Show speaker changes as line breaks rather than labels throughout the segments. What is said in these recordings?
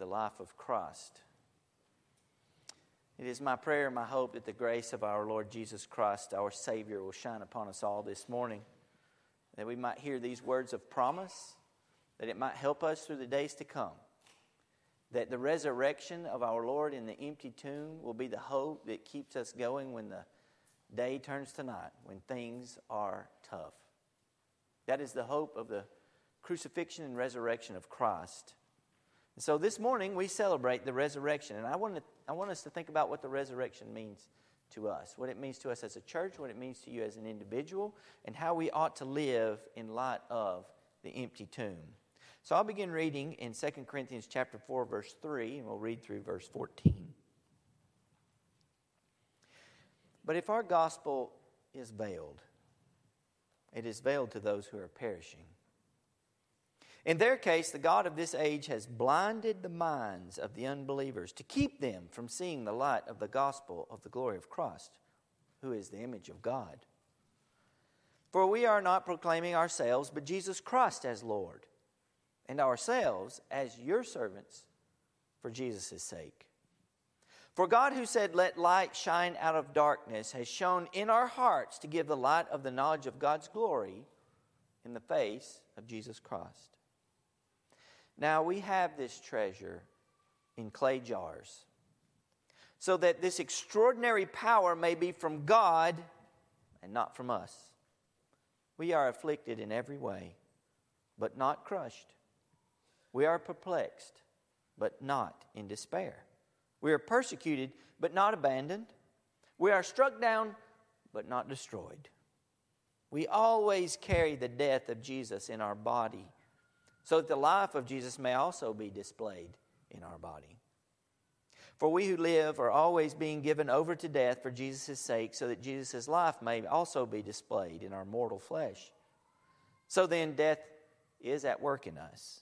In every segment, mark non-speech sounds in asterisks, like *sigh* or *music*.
the life of Christ. It is my prayer and my hope that the grace of our Lord Jesus Christ, our Savior, will shine upon us all this morning, that we might hear these words of promise, that it might help us through the days to come, that the resurrection of our Lord in the empty tomb will be the hope that keeps us going when the day turns to night, when things are tough. That is the hope of the crucifixion and resurrection of Christ. And so this morning we celebrate the resurrection, and I want, to, I want us to think about what the resurrection means to us, what it means to us as a church, what it means to you as an individual, and how we ought to live in light of the empty tomb. So I'll begin reading in 2 Corinthians chapter 4 verse 3 and we'll read through verse 14. But if our gospel is veiled, it is veiled to those who are perishing. In their case, the God of this age has blinded the minds of the unbelievers to keep them from seeing the light of the gospel of the glory of Christ, who is the image of God. For we are not proclaiming ourselves, but Jesus Christ as Lord, and ourselves as your servants for Jesus' sake. For God, who said, Let light shine out of darkness, has shone in our hearts to give the light of the knowledge of God's glory in the face of Jesus Christ. Now we have this treasure in clay jars, so that this extraordinary power may be from God and not from us. We are afflicted in every way, but not crushed. We are perplexed, but not in despair. We are persecuted, but not abandoned. We are struck down, but not destroyed. We always carry the death of Jesus in our body so that the life of Jesus may also be displayed in our body. For we who live are always being given over to death for Jesus' sake, so that Jesus' life may also be displayed in our mortal flesh. So then, death is at work in us,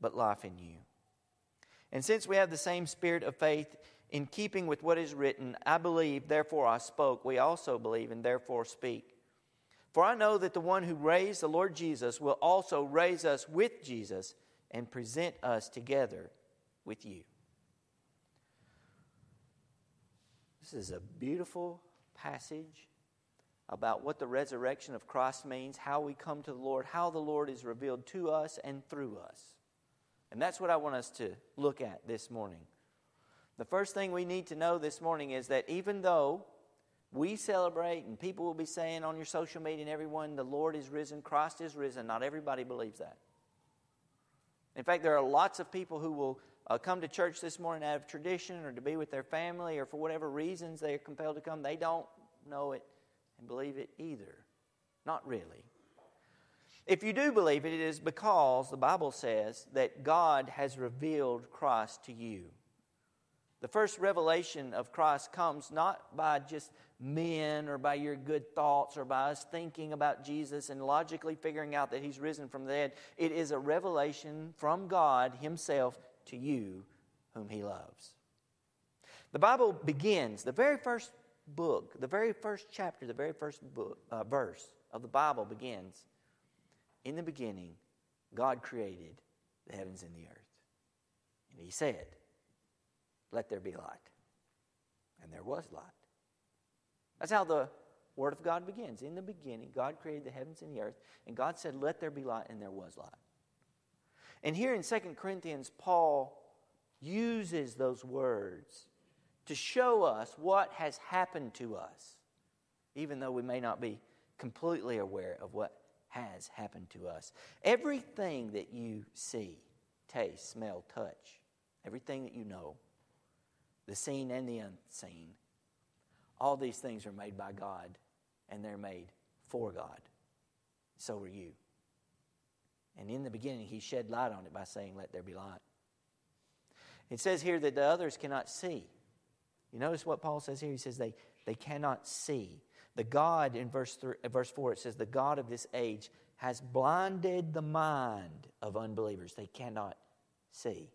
but life in you. And since we have the same spirit of faith, in keeping with what is written, I believe, therefore I spoke, we also believe, and therefore speak. For I know that the one who raised the Lord Jesus will also raise us with Jesus and present us together with you. This is a beautiful passage about what the resurrection of Christ means, how we come to the Lord, how the Lord is revealed to us and through us. And that's what I want us to look at this morning. The first thing we need to know this morning is that even though we celebrate, and people will be saying on your social media and everyone, the Lord is risen, Christ is risen. Not everybody believes that. In fact, there are lots of people who will uh, come to church this morning out of tradition or to be with their family or for whatever reasons they are compelled to come. They don't know it and believe it either. Not really. If you do believe it, it is because the Bible says that God has revealed Christ to you. The first revelation of Christ comes not by just men or by your good thoughts or by us thinking about Jesus and logically figuring out that he's risen from the dead. It is a revelation from God himself to you whom he loves. The Bible begins, the very first book, the very first chapter, the very first book, uh, verse of the Bible begins In the beginning, God created the heavens and the earth. And he said, Let there be light. And there was light. That's how the Word of God begins. In the beginning, God created the heavens and the earth, and God said, Let there be light, and there was light. And here in 2 Corinthians, Paul uses those words to show us what has happened to us, even though we may not be completely aware of what has happened to us. Everything that you see, taste, smell, touch, everything that you know, the seen and the unseen, all these things are made by God, and they're made for God. So are you. And in the beginning, he shed light on it by saying, Let there be light. It says here that the others cannot see. You notice what Paul says here? He says they, they cannot see. The God, in verse, three, uh, verse 4, it says, The God of this age has blinded the mind of unbelievers. They cannot see.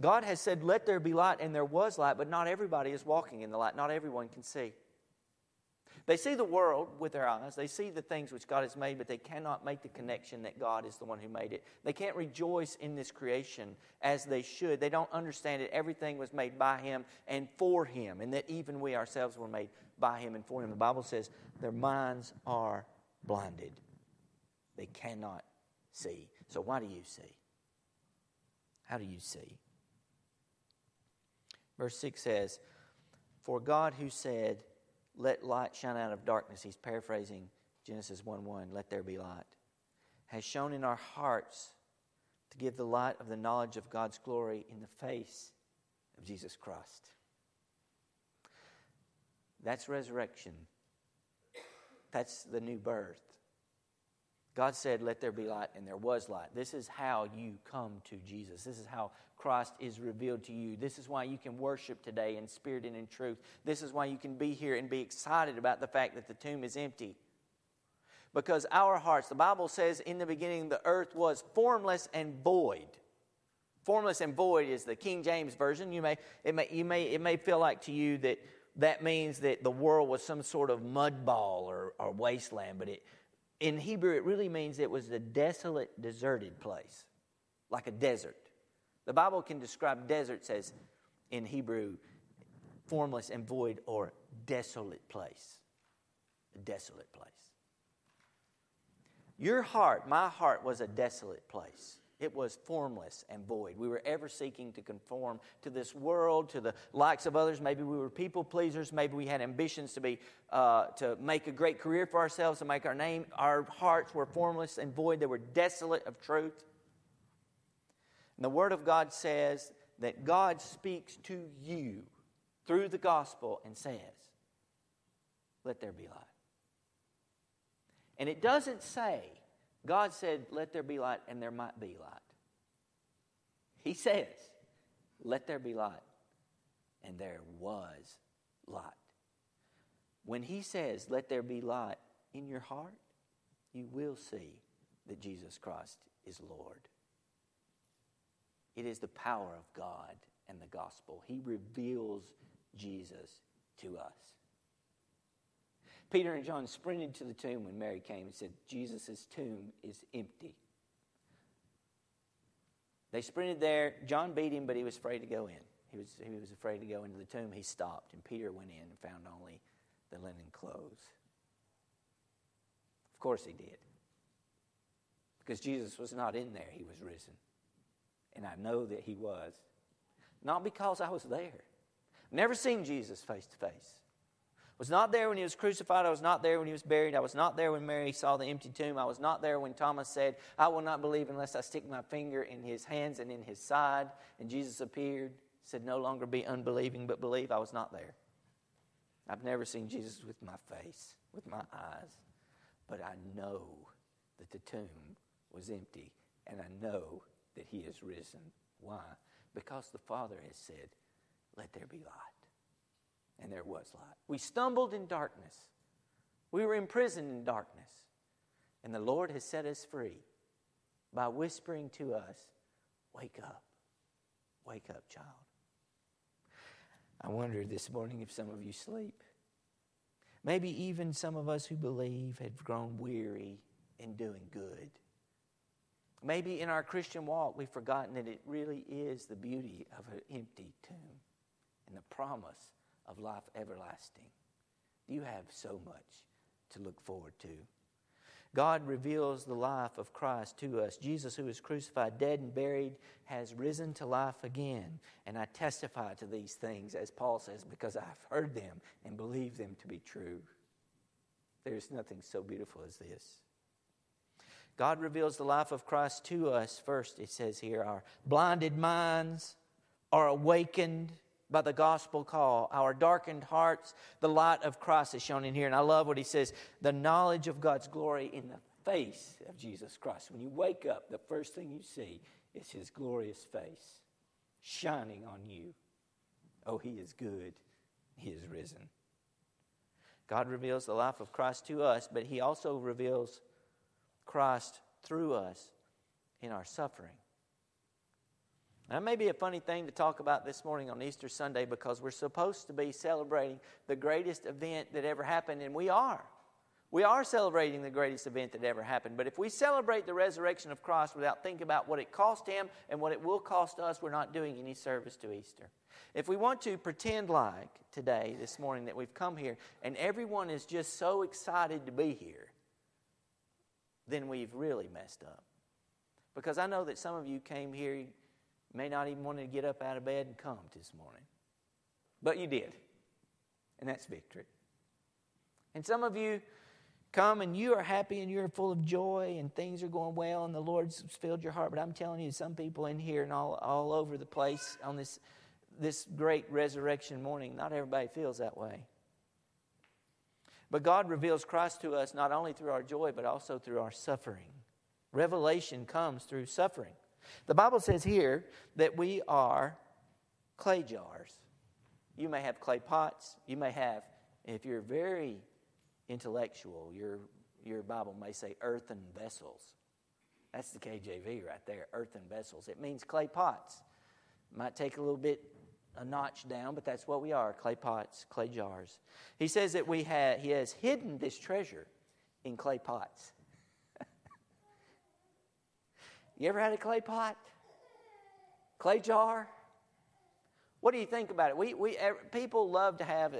God has said, Let there be light, and there was light, but not everybody is walking in the light. Not everyone can see. They see the world with their eyes. They see the things which God has made, but they cannot make the connection that God is the one who made it. They can't rejoice in this creation as they should. They don't understand that everything was made by Him and for Him, and that even we ourselves were made by Him and for Him. The Bible says their minds are blinded, they cannot see. So, why do you see? How do you see? Verse 6 says, For God who said, let light shine out of darkness. He's paraphrasing Genesis 1 1. Let there be light. Has shone in our hearts to give the light of the knowledge of God's glory in the face of Jesus Christ. That's resurrection. That's the new birth. God said, Let there be light, and there was light. This is how you come to Jesus. This is how Christ is revealed to you. This is why you can worship today in spirit and in truth. This is why you can be here and be excited about the fact that the tomb is empty. Because our hearts, the Bible says in the beginning, the earth was formless and void. Formless and void is the King James version. You may, it, may, you may, it may feel like to you that that means that the world was some sort of mud ball or, or wasteland, but it, in Hebrew, it really means it was a desolate, deserted place, like a desert. The Bible can describe deserts as, in Hebrew, formless and void or desolate place. A desolate place. Your heart, my heart, was a desolate place. It was formless and void. We were ever seeking to conform to this world, to the likes of others. Maybe we were people pleasers. Maybe we had ambitions to be, uh, to make a great career for ourselves, to make our name. Our hearts were formless and void. They were desolate of truth. And the Word of God says that God speaks to you through the gospel and says, Let there be light. And it doesn't say, God said, Let there be light, and there might be light. He says, Let there be light, and there was light. When He says, Let there be light in your heart, you will see that Jesus Christ is Lord. It is the power of God and the gospel. He reveals Jesus to us. Peter and John sprinted to the tomb when Mary came and said, Jesus' tomb is empty. They sprinted there. John beat him, but he was afraid to go in. He was, he was afraid to go into the tomb. He stopped, and Peter went in and found only the linen clothes. Of course he did. Because Jesus was not in there, he was risen. And I know that he was. Not because I was there. Never seen Jesus face to face. Was not there when he was crucified. I was not there when he was buried. I was not there when Mary saw the empty tomb. I was not there when Thomas said, I will not believe unless I stick my finger in his hands and in his side. And Jesus appeared, said, No longer be unbelieving, but believe. I was not there. I've never seen Jesus with my face, with my eyes. But I know that the tomb was empty. And I know that he is risen. Why? Because the Father has said, Let there be light. And there was light. We stumbled in darkness. We were imprisoned in darkness. And the Lord has set us free by whispering to us, Wake up. Wake up, child. I wonder this morning if some of you sleep. Maybe even some of us who believe have grown weary in doing good. Maybe in our Christian walk, we've forgotten that it really is the beauty of an empty tomb and the promise of life everlasting. You have so much to look forward to. God reveals the life of Christ to us. Jesus, who was crucified, dead, and buried, has risen to life again. And I testify to these things, as Paul says, because I've heard them and believe them to be true. There's nothing so beautiful as this. God reveals the life of Christ to us first, it says here. Our blinded minds are awakened by the gospel call. Our darkened hearts, the light of Christ is shown in here. And I love what he says the knowledge of God's glory in the face of Jesus Christ. When you wake up, the first thing you see is his glorious face shining on you. Oh, he is good. He is risen. God reveals the life of Christ to us, but he also reveals Christ through us in our suffering. That may be a funny thing to talk about this morning on Easter Sunday because we're supposed to be celebrating the greatest event that ever happened, and we are. We are celebrating the greatest event that ever happened. But if we celebrate the resurrection of Christ without thinking about what it cost him and what it will cost us, we're not doing any service to Easter. If we want to pretend like today, this morning, that we've come here and everyone is just so excited to be here, then we've really messed up. Because I know that some of you came here, may not even want to get up out of bed and come this morning. But you did. And that's victory. And some of you come and you are happy and you're full of joy and things are going well and the Lord's filled your heart. But I'm telling you, some people in here and all, all over the place on this, this great resurrection morning, not everybody feels that way. But God reveals Christ to us not only through our joy, but also through our suffering. Revelation comes through suffering. The Bible says here that we are clay jars. You may have clay pots. You may have, if you're very intellectual, your, your Bible may say earthen vessels. That's the KJV right there, earthen vessels. It means clay pots. Might take a little bit a notch down, but that's what we are clay pots, clay jars. He says that we have, he has hidden this treasure in clay pots. You ever had a clay pot? Clay jar? What do you think about it? We, we, eh, people love to have,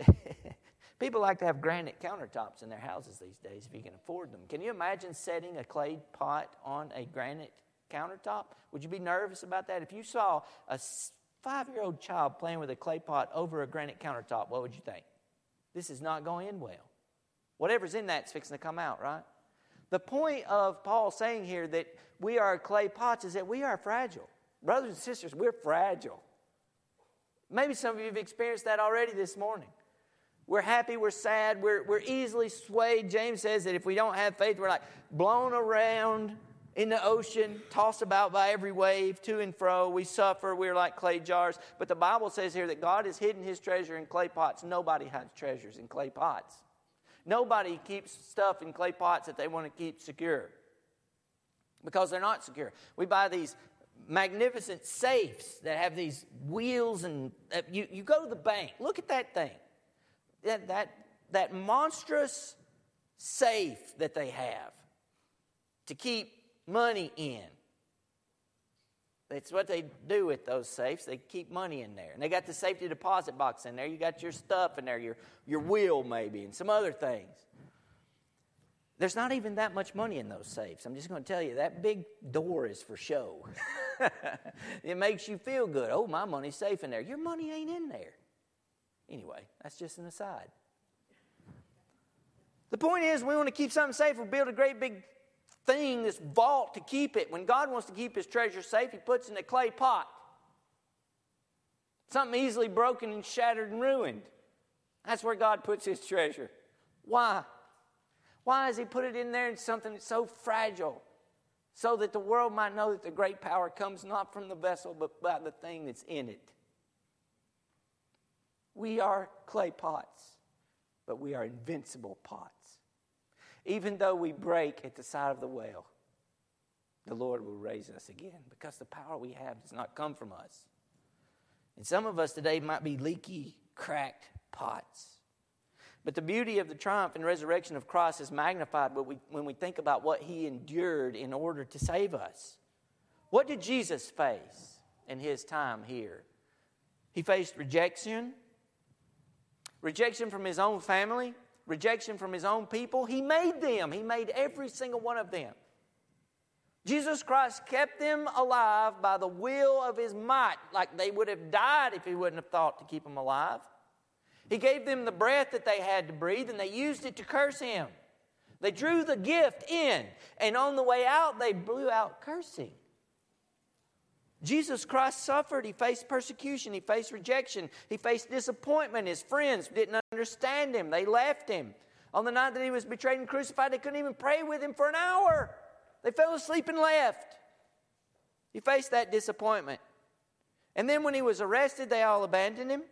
*laughs* people like to have granite countertops in their houses these days if you can afford them. Can you imagine setting a clay pot on a granite countertop? Would you be nervous about that? If you saw a five year old child playing with a clay pot over a granite countertop, what would you think? This is not going in well. Whatever's in that's fixing to come out, right? The point of Paul saying here that we are clay pots is that we are fragile. Brothers and sisters, we're fragile. Maybe some of you have experienced that already this morning. We're happy, we're sad, we're, we're easily swayed. James says that if we don't have faith, we're like blown around in the ocean, tossed about by every wave, to and fro. We suffer. We're like clay jars. But the Bible says here that God has hidden his treasure in clay pots. Nobody hides treasures in clay pots. Nobody keeps stuff in clay pots that they want to keep secure because they're not secure. We buy these magnificent safes that have these wheels, and uh, you, you go to the bank. Look at that thing. That, that, that monstrous safe that they have to keep money in. That's what they do with those safes. They keep money in there. And they got the safety deposit box in there. You got your stuff in there, your, your will maybe, and some other things. There's not even that much money in those safes. I'm just going to tell you, that big door is for show. *laughs* it makes you feel good. Oh, my money's safe in there. Your money ain't in there. Anyway, that's just an aside. The point is, we want to keep something safe. We build a great big thing, this vault to keep it. When God wants to keep his treasure safe, he puts in a clay pot. Something easily broken and shattered and ruined. That's where God puts his treasure. Why? Why has he put it in there in something that's so fragile? So that the world might know that the great power comes not from the vessel, but by the thing that's in it. We are clay pots, but we are invincible pots. Even though we break at the side of the well, the Lord will raise us again because the power we have does not come from us. And some of us today might be leaky, cracked pots. But the beauty of the triumph and resurrection of Christ is magnified when we, when we think about what he endured in order to save us. What did Jesus face in his time here? He faced rejection, rejection from his own family, rejection from his own people. He made them, he made every single one of them. Jesus Christ kept them alive by the will of his might, like they would have died if he wouldn't have thought to keep them alive. He gave them the breath that they had to breathe, and they used it to curse him. They drew the gift in, and on the way out, they blew out cursing. Jesus Christ suffered. He faced persecution. He faced rejection. He faced disappointment. His friends didn't understand him. They left him. On the night that he was betrayed and crucified, they couldn't even pray with him for an hour. They fell asleep and left. He faced that disappointment. And then when he was arrested, they all abandoned him.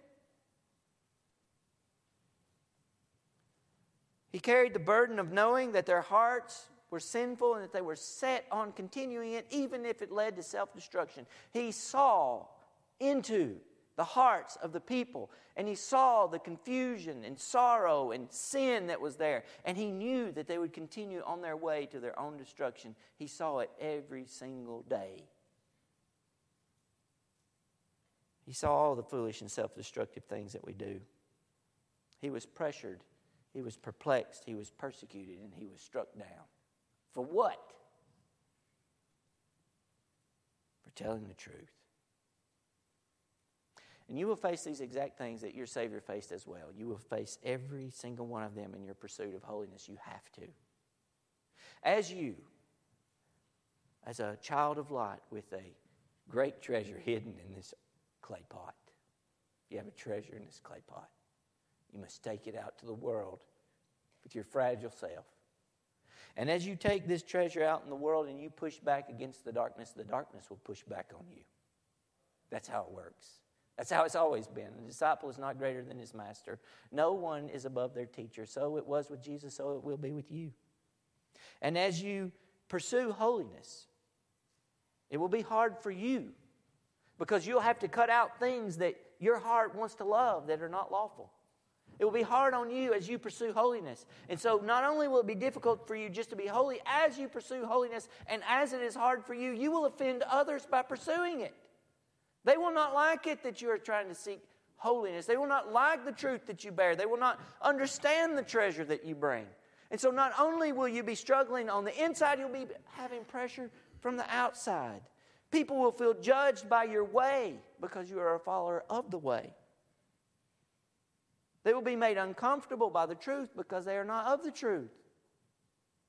He carried the burden of knowing that their hearts were sinful and that they were set on continuing it, even if it led to self destruction. He saw into the hearts of the people, and he saw the confusion and sorrow and sin that was there, and he knew that they would continue on their way to their own destruction. He saw it every single day. He saw all the foolish and self destructive things that we do. He was pressured, he was perplexed, he was persecuted, and he was struck down. For what? For telling the truth. And you will face these exact things that your Savior faced as well. You will face every single one of them in your pursuit of holiness. You have to. As you, as a child of light with a great treasure hidden in this clay pot, if you have a treasure in this clay pot, you must take it out to the world with your fragile self. And as you take this treasure out in the world and you push back against the darkness, the darkness will push back on you. That's how it works. That's how it's always been. The disciple is not greater than his master. No one is above their teacher. So it was with Jesus, so it will be with you. And as you pursue holiness, it will be hard for you because you'll have to cut out things that your heart wants to love that are not lawful. It will be hard on you as you pursue holiness. And so, not only will it be difficult for you just to be holy, as you pursue holiness and as it is hard for you, you will offend others by pursuing it. They will not like it that you are trying to seek holiness. They will not like the truth that you bear. They will not understand the treasure that you bring. And so, not only will you be struggling on the inside, you'll be having pressure from the outside. People will feel judged by your way because you are a follower of the way. They will be made uncomfortable by the truth because they are not of the truth.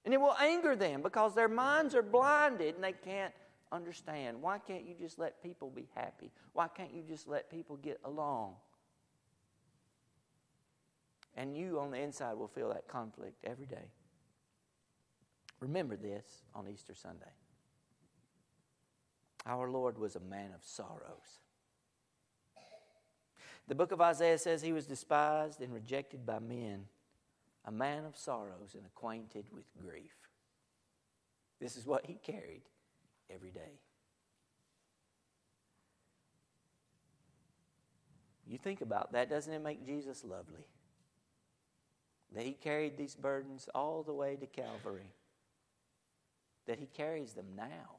And it will anger them because their minds are blinded and they can't understand. Why can't you just let people be happy? Why can't you just let people get along? And you on the inside will feel that conflict every day. Remember this on Easter Sunday. Our Lord was a man of sorrows. The book of Isaiah says he was despised and rejected by men, a man of sorrows and acquainted with grief. This is what he carried every day. You think about that, doesn't it make Jesus lovely? That he carried these burdens all the way to Calvary. That he carries them now.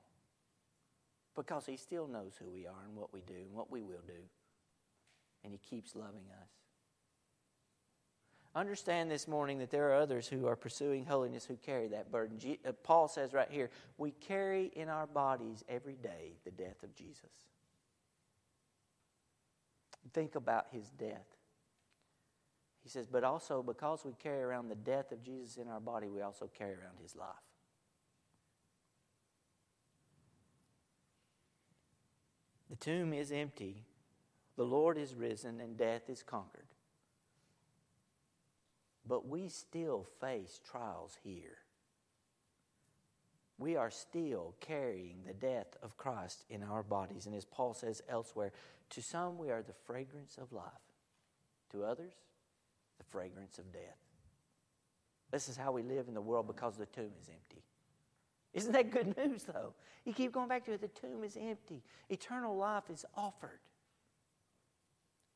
Because he still knows who we are and what we do and what we will do. And he keeps loving us. Understand this morning that there are others who are pursuing holiness who carry that burden. Uh, Paul says right here, we carry in our bodies every day the death of Jesus. Think about his death. He says, but also because we carry around the death of Jesus in our body, we also carry around his life. The tomb is empty, the Lord is risen, and death is conquered. But we still face trials here. We are still carrying the death of Christ in our bodies. And as Paul says elsewhere, to some we are the fragrance of life, to others, the fragrance of death. This is how we live in the world because the tomb is empty. Isn't that good *laughs* news, though? You keep going back to it. The tomb is empty, eternal life is offered.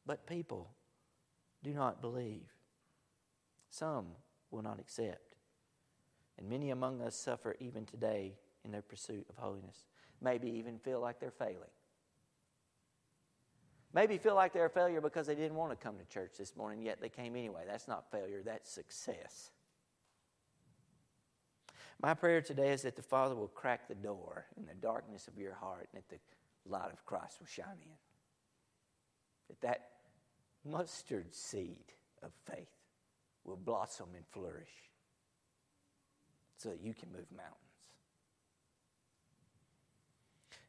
But people do not believe. Some will not accept. And many among us suffer even today in their pursuit of holiness. Maybe even feel like they're failing. Maybe feel like they're a failure because they didn't want to come to church this morning, yet they came anyway. That's not failure, that's success. My prayer today is that the Father will crack the door in the darkness of your heart and that the light of Christ will shine in. That that mustard seed of faith will blossom and flourish so that you can move mountains.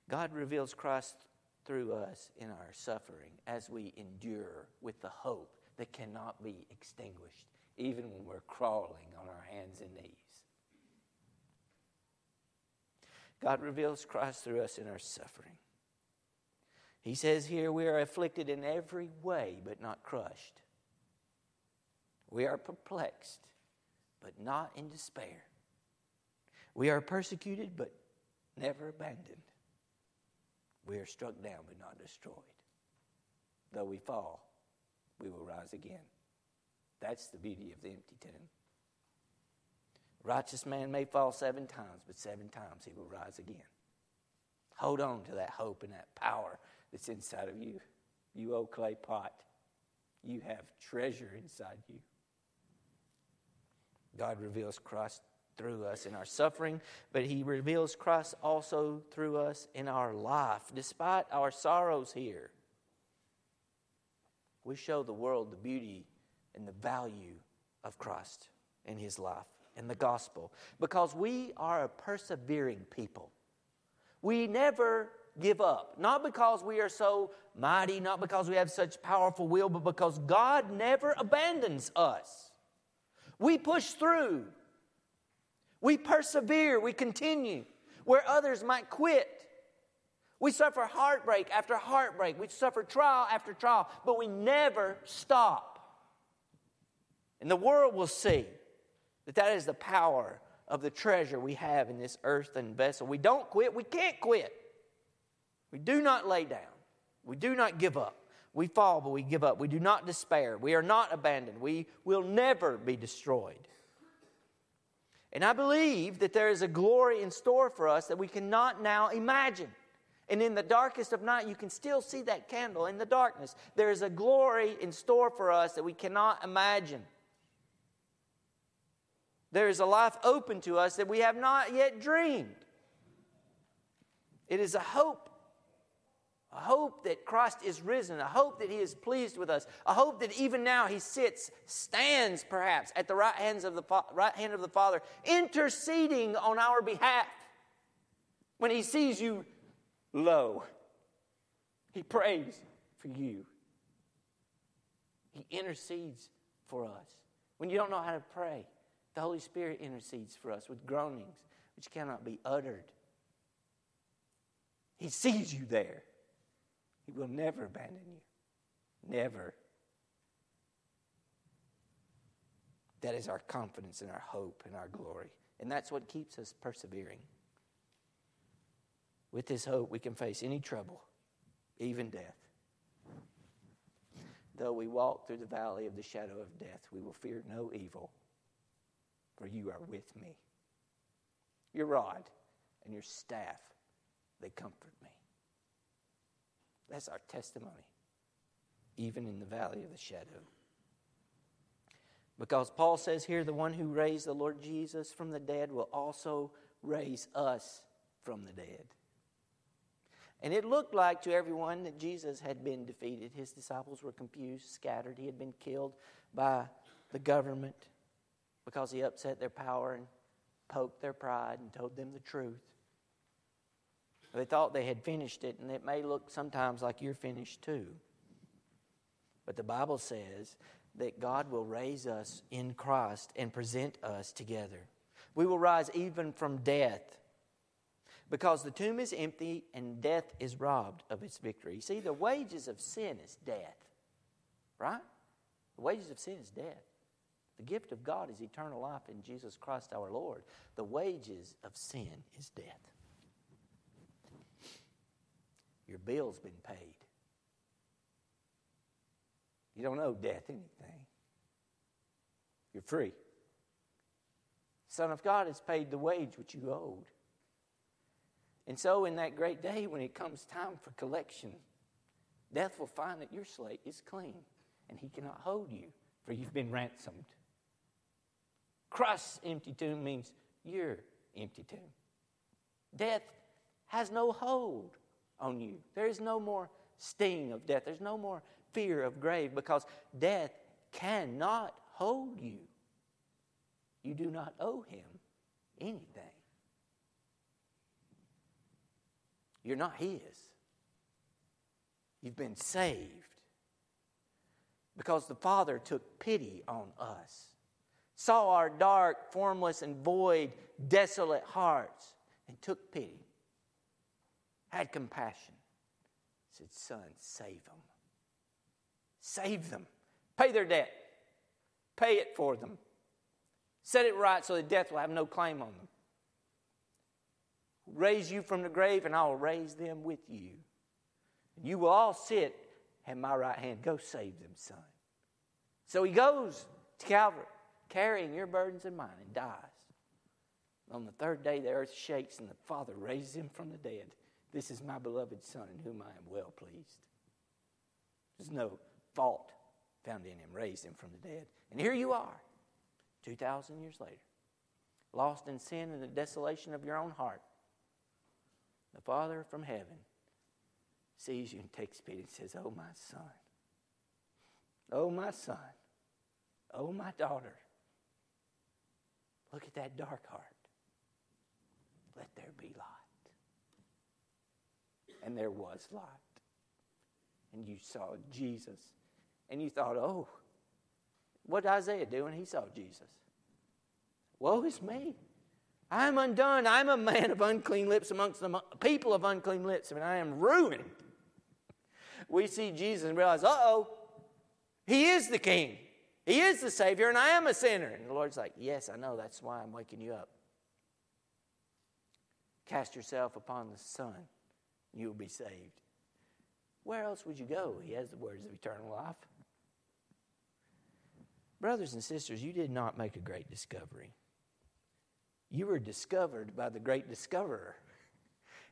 God reveals Christ through us in our suffering as we endure with the hope that cannot be extinguished, even when we're crawling on our hands and knees. God reveals Christ through us in our suffering. He says here, we are afflicted in every way, but not crushed. We are perplexed, but not in despair. We are persecuted, but never abandoned. We are struck down, but not destroyed. Though we fall, we will rise again. That's the beauty of the empty tomb. Righteous man may fall seven times, but seven times he will rise again. Hold on to that hope and that power that's inside of you. You old clay pot, you have treasure inside you. God reveals Christ through us in our suffering, but He reveals Christ also through us in our life. Despite our sorrows here, we show the world the beauty and the value of Christ in His life and the gospel because we are a persevering people. We never give up. Not because we are so mighty, not because we have such powerful will, but because God never abandons us. We push through. We persevere. We continue where others might quit. We suffer heartbreak after heartbreak. We suffer trial after trial, but we never stop. And the world will see that that is the power of the treasure we have in this earthen vessel. We don't quit. We can't quit. We do not lay down. We do not give up. We fall, but we give up. We do not despair. We are not abandoned. We will never be destroyed. And I believe that there is a glory in store for us that we cannot now imagine. And in the darkest of night, you can still see that candle in the darkness. There is a glory in store for us that we cannot imagine. There is a life open to us that we have not yet dreamed. It is a hope a hope that Christ is risen, a hope that He is pleased with us, a hope that even now He sits, stands perhaps at the right, hands of the, right hand of the Father, interceding on our behalf. When He sees you low, He prays for you. He intercedes for us. When you don't know how to pray, the Holy Spirit intercedes for us with groanings which cannot be uttered. He sees you there. He will never abandon you. Never. That is our confidence and our hope and our glory. And that's what keeps us persevering. With this hope, we can face any trouble, even death. Though we walk through the valley of the shadow of death, we will fear no evil, for you are with me. Your rod and your staff, they comfort me. That's our testimony, even in the valley of the shadow. Because Paul says here, the one who raised the Lord Jesus from the dead will also raise us from the dead. And it looked like to everyone that Jesus had been defeated. His disciples were confused, scattered. He had been killed by the government because he upset their power and poked their pride and told them the truth. They thought they had finished it, and it may look sometimes like you're finished too. But the Bible says that God will raise us in Christ and present us together. We will rise even from death because the tomb is empty and death is robbed of its victory. See, the wages of sin is death, right? The wages of sin is death. The gift of God is eternal life in Jesus Christ our Lord. The wages of sin is death. Your bill's been paid. You don't owe death anything. You're free. Son of God has paid the wage which you owed. And so, in that great day, when it comes time for collection, death will find that your slate is clean and he cannot hold you, for you've been ransomed. Christ's empty tomb means your empty tomb. Death has no hold on you. There is no more sting of death. There's no more fear of grave because death cannot hold you. You do not owe him anything. You're not his. You've been saved because the Father took pity on us, saw our dark, formless, and void, desolate hearts, and took pity had compassion, He said, Son, save them. Save them. Pay their debt. Pay it for them. Set it right so that death will have no claim on them. raise you from the grave, and I will raise them with you. And you will all sit at my right hand. Go save them, son. So he goes to Calvary, carrying your burdens and mine, and dies. On the third day, the earth shakes, and the Father raises him from the dead. This is my beloved Son, in whom I am well pleased. There's no fault found in him, raised him from the dead. And here you are, 2,000 years later, lost in sin and the desolation of your own heart. The Father from heaven sees you and takes pity and says, Oh, my son. Oh, my son. Oh, my daughter. Look at that dark heart. Let there be light. And there was light. And you saw Jesus. And you thought, oh, what did Isaiah do when he saw Jesus? Woe is me. I'm undone. I'm a man of unclean lips amongst the people of unclean lips, and I am ruined. We see Jesus and realize, uh oh, he is the king. He is the Savior, and I am a sinner. And the Lord's like, Yes, I know. That's why I'm waking you up. Cast yourself upon the Son, you will be saved. Where else would you go? He has the words of eternal life. Brothers and sisters, you did not make a great discovery. You were discovered by the great discoverer.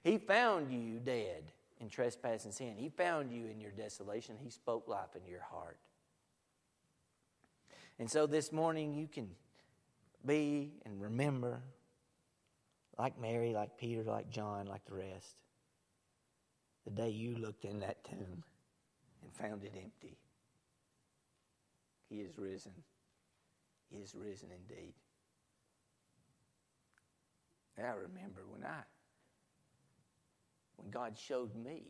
He found you dead in trespass and sin. He found you in your desolation. He spoke life into your heart. And so this morning you can be and remember like Mary, like Peter, like John, like the rest, the day you looked in that tomb and found it empty. He is risen. He is risen indeed. And I remember when I when God showed me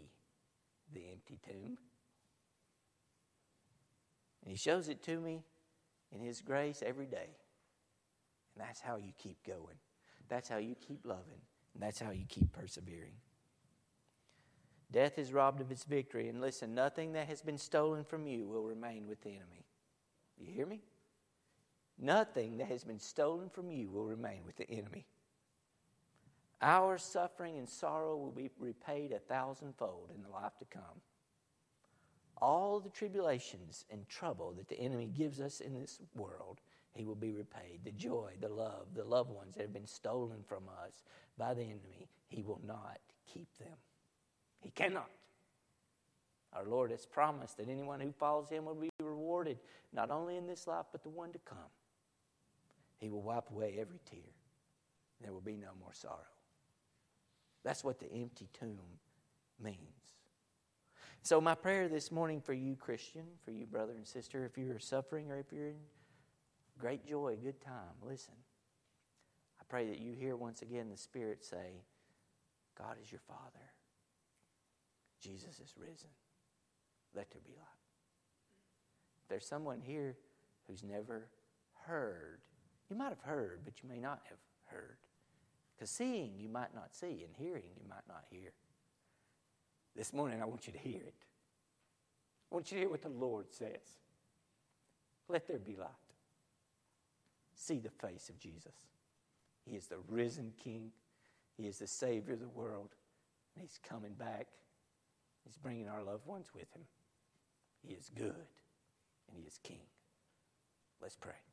the empty tomb. And He shows it to me in His grace every day. And that's how you keep going. That's how you keep loving. And that's how you keep persevering. Death is robbed of its victory. And listen, nothing that has been stolen from you will remain with the enemy. You hear me? Nothing that has been stolen from you will remain with the enemy. Our suffering and sorrow will be repaid a thousandfold in the life to come. All the tribulations and trouble that the enemy gives us in this world he will be repaid. The joy, the love, the loved ones that have been stolen from us by the enemy, he will not keep them. He cannot. Our Lord has promised that anyone who follows him will be rewarded, not only in this life, but the one to come. He will wipe away every tear. There will be no more sorrow. That's what the empty tomb means. So, my prayer this morning for you, Christian, for you, brother and sister, if you're suffering or if you're in great joy, good time. Listen, I pray that you hear once again the Spirit say, God is your Father. Jesus is risen. Let there be light. There's someone here who's never heard, you might have heard, but you may not have heard. Because seeing, you might not see, and hearing, you might not hear. This morning, I want you to hear it. I want you to hear what the Lord says. Let there be light see the face of Jesus. He is the risen King, He is the Savior of the world, and He's coming back. He's bringing our loved ones with Him. He is good, and He is King. Let's pray.